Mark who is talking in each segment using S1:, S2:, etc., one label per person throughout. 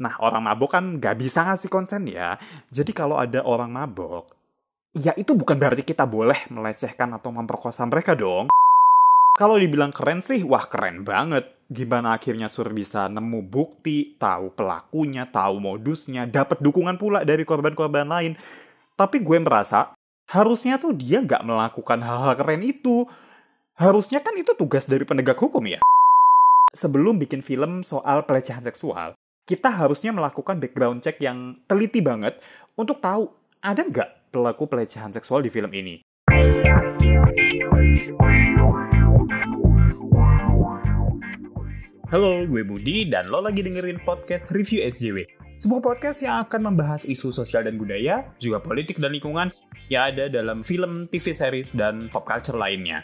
S1: Nah, orang mabok kan nggak bisa ngasih konsen ya. Jadi kalau ada orang mabok, ya itu bukan berarti kita boleh melecehkan atau memperkosa mereka dong. Kalau dibilang keren sih, wah keren banget. Gimana akhirnya Sur bisa nemu bukti, tahu pelakunya, tahu modusnya, dapat dukungan pula dari korban-korban lain. Tapi gue merasa, harusnya tuh dia nggak melakukan hal-hal keren itu. Harusnya kan itu tugas dari penegak hukum ya. Sebelum bikin film soal pelecehan seksual, kita harusnya melakukan background check yang teliti banget untuk tahu ada nggak pelaku pelecehan seksual di film ini. Halo, gue Budi dan lo lagi dengerin podcast Review SJW. Sebuah podcast yang akan membahas isu sosial dan budaya, juga politik dan lingkungan yang ada dalam film, TV series, dan pop culture lainnya.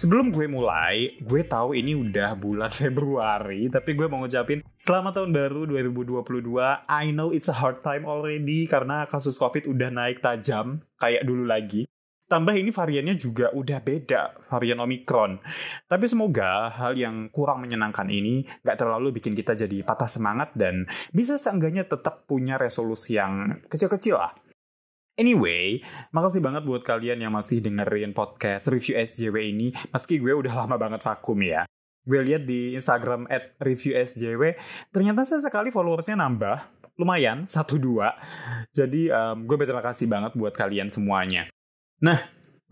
S1: Sebelum gue mulai, gue tahu ini udah bulan Februari, tapi gue mau ngucapin selamat tahun baru 2022. I know it's a hard time already karena kasus COVID udah naik tajam kayak dulu lagi. Tambah ini variannya juga udah beda, varian Omicron. Tapi semoga hal yang kurang menyenangkan ini gak terlalu bikin kita jadi patah semangat dan bisa seenggaknya tetap punya resolusi yang kecil-kecil lah Anyway, makasih banget buat kalian yang masih dengerin podcast review SJW ini, meski gue udah lama banget vakum ya. Gue lihat di Instagram at review ternyata sesekali followersnya nambah, lumayan, satu dua. Jadi um, gue berterima kasih banget buat kalian semuanya. Nah,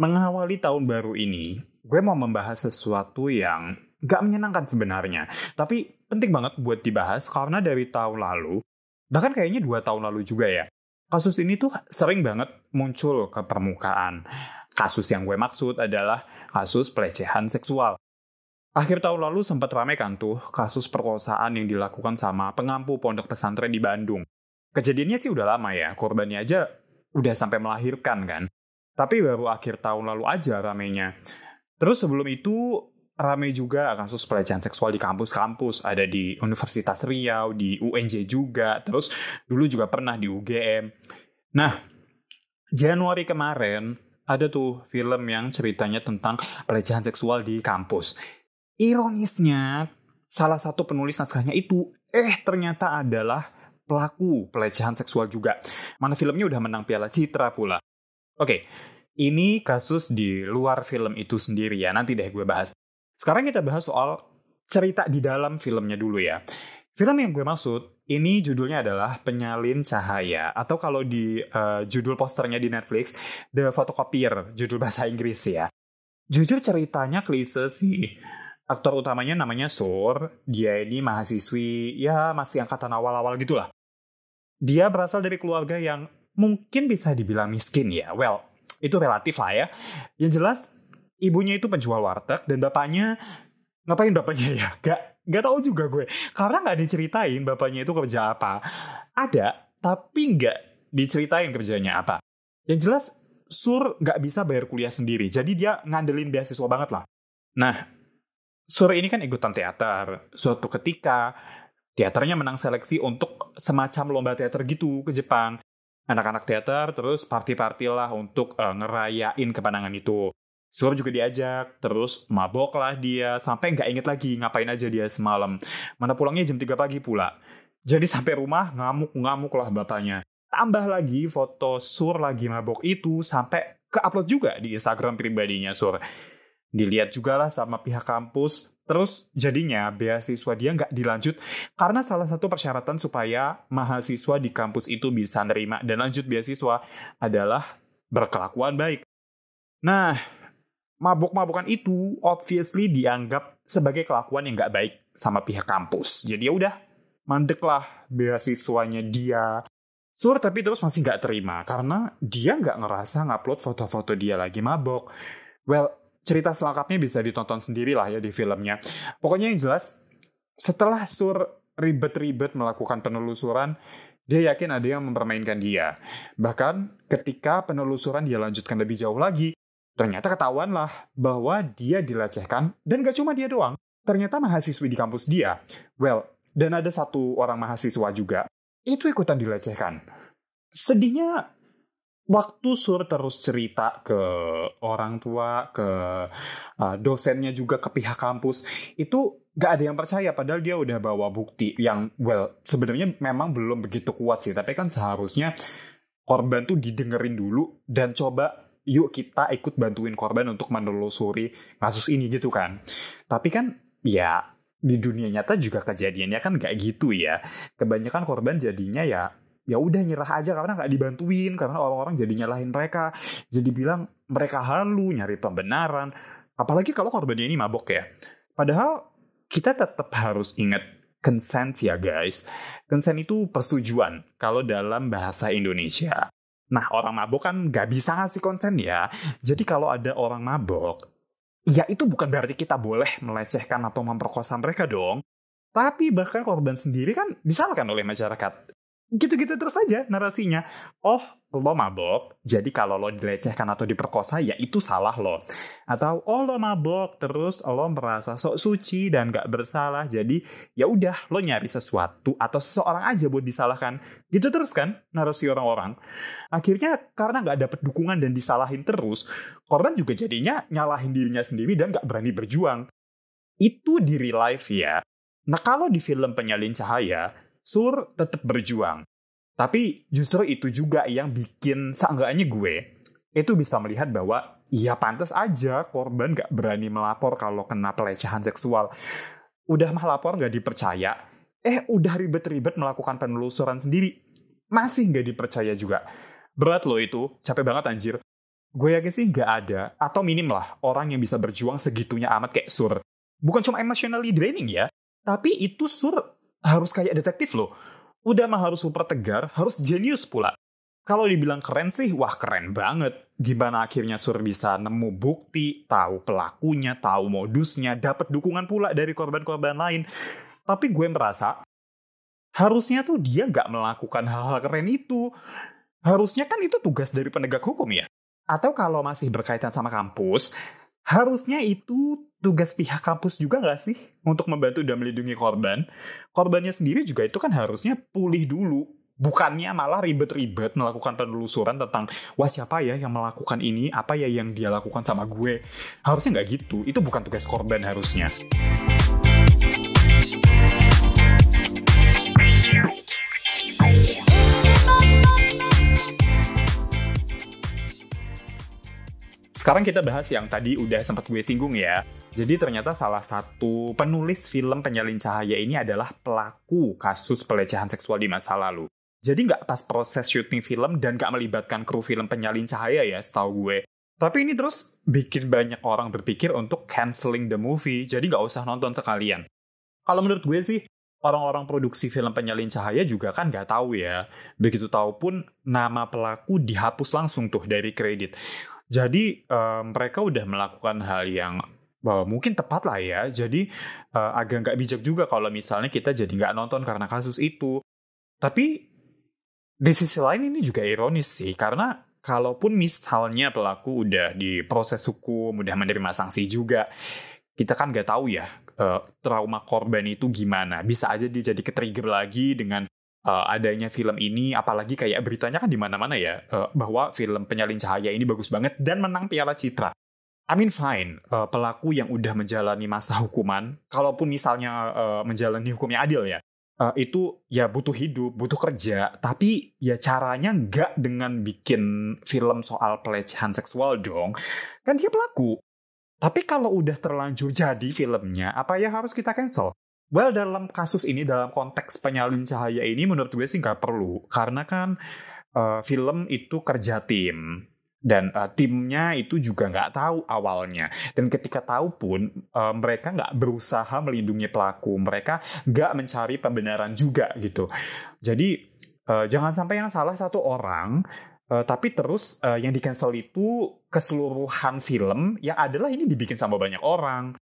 S1: mengawali tahun baru ini, gue mau membahas sesuatu yang gak menyenangkan sebenarnya. Tapi penting banget buat dibahas karena dari tahun lalu, bahkan kayaknya dua tahun lalu juga ya, kasus ini tuh sering banget muncul ke permukaan. Kasus yang gue maksud adalah kasus pelecehan seksual. Akhir tahun lalu sempat ramai kan tuh kasus perkosaan yang dilakukan sama pengampu pondok pesantren di Bandung. Kejadiannya sih udah lama ya, korbannya aja udah sampai melahirkan kan. Tapi baru akhir tahun lalu aja ramenya. Terus sebelum itu ramai juga kasus pelecehan seksual di kampus-kampus. Ada di Universitas Riau, di UNJ juga, terus dulu juga pernah di UGM. Nah, Januari kemarin ada tuh film yang ceritanya tentang pelecehan seksual di kampus. Ironisnya, salah satu penulis naskahnya itu, eh ternyata adalah pelaku pelecehan seksual juga. Mana filmnya udah menang piala citra pula. Oke, ini kasus di luar film itu sendiri ya, nanti deh gue bahas. Sekarang kita bahas soal cerita di dalam filmnya dulu ya. Film yang gue maksud, ini judulnya adalah Penyalin Cahaya. Atau kalau di uh, judul posternya di Netflix, The Photocopier, judul bahasa Inggris ya. Jujur ceritanya klise sih. Aktor utamanya namanya Sur, dia ini mahasiswi, ya masih angkatan awal-awal gitulah. Dia berasal dari keluarga yang mungkin bisa dibilang miskin ya. Well, itu relatif lah ya. Yang jelas ibunya itu penjual warteg dan bapaknya ngapain bapaknya ya? Gak gak tahu juga gue. Karena nggak diceritain bapaknya itu kerja apa. Ada, tapi nggak diceritain kerjanya apa. Yang jelas Sur nggak bisa bayar kuliah sendiri, jadi dia ngandelin beasiswa banget lah. Nah, Sur ini kan ikutan teater. Suatu ketika, teaternya menang seleksi untuk semacam lomba teater gitu ke Jepang. Anak-anak teater terus party-party lah untuk uh, ngerayain kemenangan itu. Sur juga diajak, terus mabok lah dia, sampai nggak inget lagi ngapain aja dia semalam. Mana pulangnya jam 3 pagi pula. Jadi sampai rumah ngamuk-ngamuk lah bapaknya. Tambah lagi foto Sur lagi mabok itu sampai ke-upload juga di Instagram pribadinya Sur. Dilihat juga lah sama pihak kampus, terus jadinya beasiswa dia nggak dilanjut karena salah satu persyaratan supaya mahasiswa di kampus itu bisa nerima dan lanjut beasiswa adalah berkelakuan baik. Nah, mabuk-mabukan itu obviously dianggap sebagai kelakuan yang nggak baik sama pihak kampus. Jadi ya udah, mandek lah beasiswanya dia. Sur tapi terus masih nggak terima karena dia nggak ngerasa ngupload foto-foto dia lagi mabok. Well, cerita selengkapnya bisa ditonton sendiri lah ya di filmnya. Pokoknya yang jelas, setelah Sur ribet-ribet melakukan penelusuran, dia yakin ada yang mempermainkan dia. Bahkan ketika penelusuran dia lanjutkan lebih jauh lagi, Ternyata ketahuan lah bahwa dia dilecehkan dan gak cuma dia doang. Ternyata mahasiswi di kampus dia, well, dan ada satu orang mahasiswa juga, itu ikutan dilecehkan. Sedihnya waktu Sur terus cerita ke orang tua, ke uh, dosennya juga, ke pihak kampus, itu Gak ada yang percaya padahal dia udah bawa bukti yang well sebenarnya memang belum begitu kuat sih tapi kan seharusnya korban tuh didengerin dulu dan coba yuk kita ikut bantuin korban untuk menelusuri kasus ini gitu kan. Tapi kan ya di dunia nyata juga kejadiannya kan gak gitu ya. Kebanyakan korban jadinya ya ya udah nyerah aja karena nggak dibantuin karena orang-orang jadi nyalahin mereka. Jadi bilang mereka halu nyari pembenaran. Apalagi kalau korbannya ini mabok ya. Padahal kita tetap harus ingat consent ya guys. Consent itu persetujuan kalau dalam bahasa Indonesia nah orang mabok kan nggak bisa ngasih konsen ya. Jadi kalau ada orang mabok ya itu bukan berarti kita boleh melecehkan atau memperkosa mereka dong. Tapi bahkan korban sendiri kan disalahkan oleh masyarakat gitu-gitu terus aja narasinya. Oh, lo mabok, jadi kalau lo dilecehkan atau diperkosa ya itu salah lo. Atau oh lo mabok, terus lo merasa sok suci dan gak bersalah, jadi ya udah lo nyari sesuatu atau seseorang aja buat disalahkan. Gitu terus kan narasi orang-orang. Akhirnya karena gak dapet dukungan dan disalahin terus, korban juga jadinya nyalahin dirinya sendiri dan gak berani berjuang. Itu di real life ya. Nah kalau di film Penyalin Cahaya, Sur tetap berjuang. Tapi justru itu juga yang bikin seenggaknya gue itu bisa melihat bahwa ya pantas aja korban gak berani melapor kalau kena pelecehan seksual. Udah mah lapor gak dipercaya. Eh udah ribet-ribet melakukan penelusuran sendiri. Masih gak dipercaya juga. Berat loh itu, capek banget anjir. Gue yakin sih gak ada, atau minim lah, orang yang bisa berjuang segitunya amat kayak Sur. Bukan cuma emotionally draining ya, tapi itu Sur harus kayak detektif loh. Udah mah harus super tegar, harus jenius pula. Kalau dibilang keren sih, wah keren banget. Gimana akhirnya Sur bisa nemu bukti, tahu pelakunya, tahu modusnya, dapat dukungan pula dari korban-korban lain. Tapi gue merasa, harusnya tuh dia nggak melakukan hal-hal keren itu. Harusnya kan itu tugas dari penegak hukum ya. Atau kalau masih berkaitan sama kampus, harusnya itu tugas pihak kampus juga nggak sih untuk membantu dan melindungi korban? Korbannya sendiri juga itu kan harusnya pulih dulu. Bukannya malah ribet-ribet melakukan penelusuran tentang wah siapa ya yang melakukan ini, apa ya yang dia lakukan sama gue. Harusnya nggak gitu, itu bukan tugas korban harusnya. Sekarang kita bahas yang tadi udah sempat gue singgung ya. Jadi ternyata salah satu penulis film Penyalin Cahaya ini adalah pelaku kasus pelecehan seksual di masa lalu. Jadi nggak pas proses syuting film dan nggak melibatkan kru film Penyalin Cahaya ya setahu gue. Tapi ini terus bikin banyak orang berpikir untuk canceling the movie, jadi nggak usah nonton sekalian. Kalau menurut gue sih, orang-orang produksi film Penyalin Cahaya juga kan nggak tahu ya. Begitu tahu pun nama pelaku dihapus langsung tuh dari kredit. Jadi uh, mereka udah melakukan hal yang uh, mungkin tepat lah ya. Jadi uh, agak nggak bijak juga kalau misalnya kita jadi nggak nonton karena kasus itu. Tapi di sisi lain ini juga ironis sih karena kalaupun misalnya pelaku udah diproses hukum, udah menerima sanksi juga, kita kan nggak tahu ya uh, trauma korban itu gimana. Bisa aja dia jadi ke-trigger lagi dengan uh, adanya film ini, apalagi kayak beritanya kan di mana-mana ya, uh, bahwa film Penyalin Cahaya ini bagus banget dan menang Piala Citra. I mean fine, uh, pelaku yang udah menjalani masa hukuman, kalaupun misalnya uh, menjalani hukumnya adil ya, uh, itu ya butuh hidup, butuh kerja, tapi ya caranya nggak dengan bikin film soal pelecehan seksual dong. Kan dia pelaku. Tapi kalau udah terlanjur jadi filmnya, apa ya harus kita cancel? Well, dalam kasus ini, dalam konteks penyalin cahaya ini, menurut gue sih nggak perlu. Karena kan uh, film itu kerja tim. Dan uh, timnya itu juga nggak tahu awalnya. Dan ketika tahu pun, uh, mereka nggak berusaha melindungi pelaku. Mereka nggak mencari pembenaran juga gitu. Jadi, uh, jangan sampai yang salah satu orang, Uh, tapi terus uh, yang di cancel itu keseluruhan film yang adalah ini dibikin sama banyak orang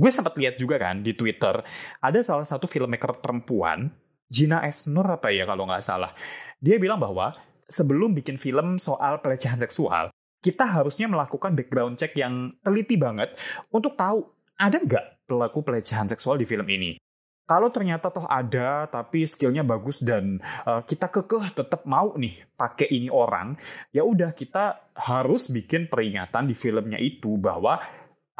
S1: gue sempat lihat juga kan di Twitter ada salah satu filmmaker perempuan Gina Esnur apa ya kalau nggak salah. Dia bilang bahwa sebelum bikin film soal pelecehan seksual kita harusnya melakukan background check yang teliti banget untuk tahu ada nggak pelaku pelecehan seksual di film ini. Kalau ternyata toh ada tapi skillnya bagus dan uh, kita kekeh tetap mau nih pakai ini orang ya udah kita harus bikin peringatan di filmnya itu bahwa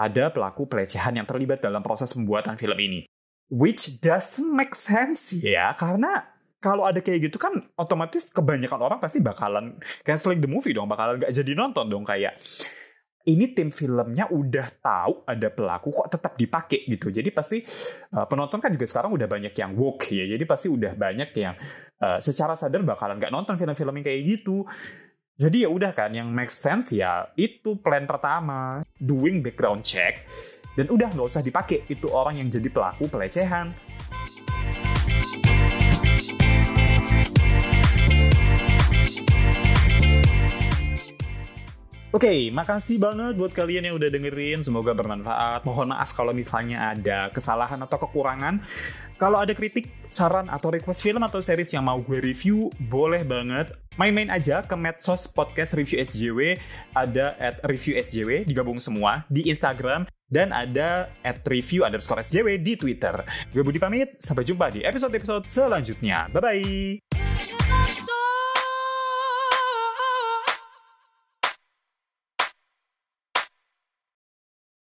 S1: ada pelaku pelecehan yang terlibat dalam proses pembuatan film ini. which doesn't make sense ya karena kalau ada kayak gitu kan otomatis kebanyakan orang pasti bakalan canceling the movie dong bakalan gak jadi nonton dong kayak ini tim filmnya udah tahu ada pelaku kok tetap dipakai gitu. Jadi pasti uh, penonton kan juga sekarang udah banyak yang woke ya. Jadi pasti udah banyak yang uh, secara sadar bakalan gak nonton film-film yang kayak gitu jadi ya udah kan yang make sense ya itu plan pertama doing background check dan udah nggak usah dipakai itu orang yang jadi pelaku pelecehan Oke, okay, makasih banget buat kalian yang udah dengerin. Semoga bermanfaat. Mohon maaf kalau misalnya ada kesalahan atau kekurangan. Kalau ada kritik, saran, atau request film atau series yang mau gue review, boleh banget. Main-main aja ke medsos podcast review SJW. Ada at review SJW, digabung semua di Instagram. Dan ada at review underscore SJW di Twitter. Gue Budi pamit, sampai jumpa di episode-episode selanjutnya. Bye-bye!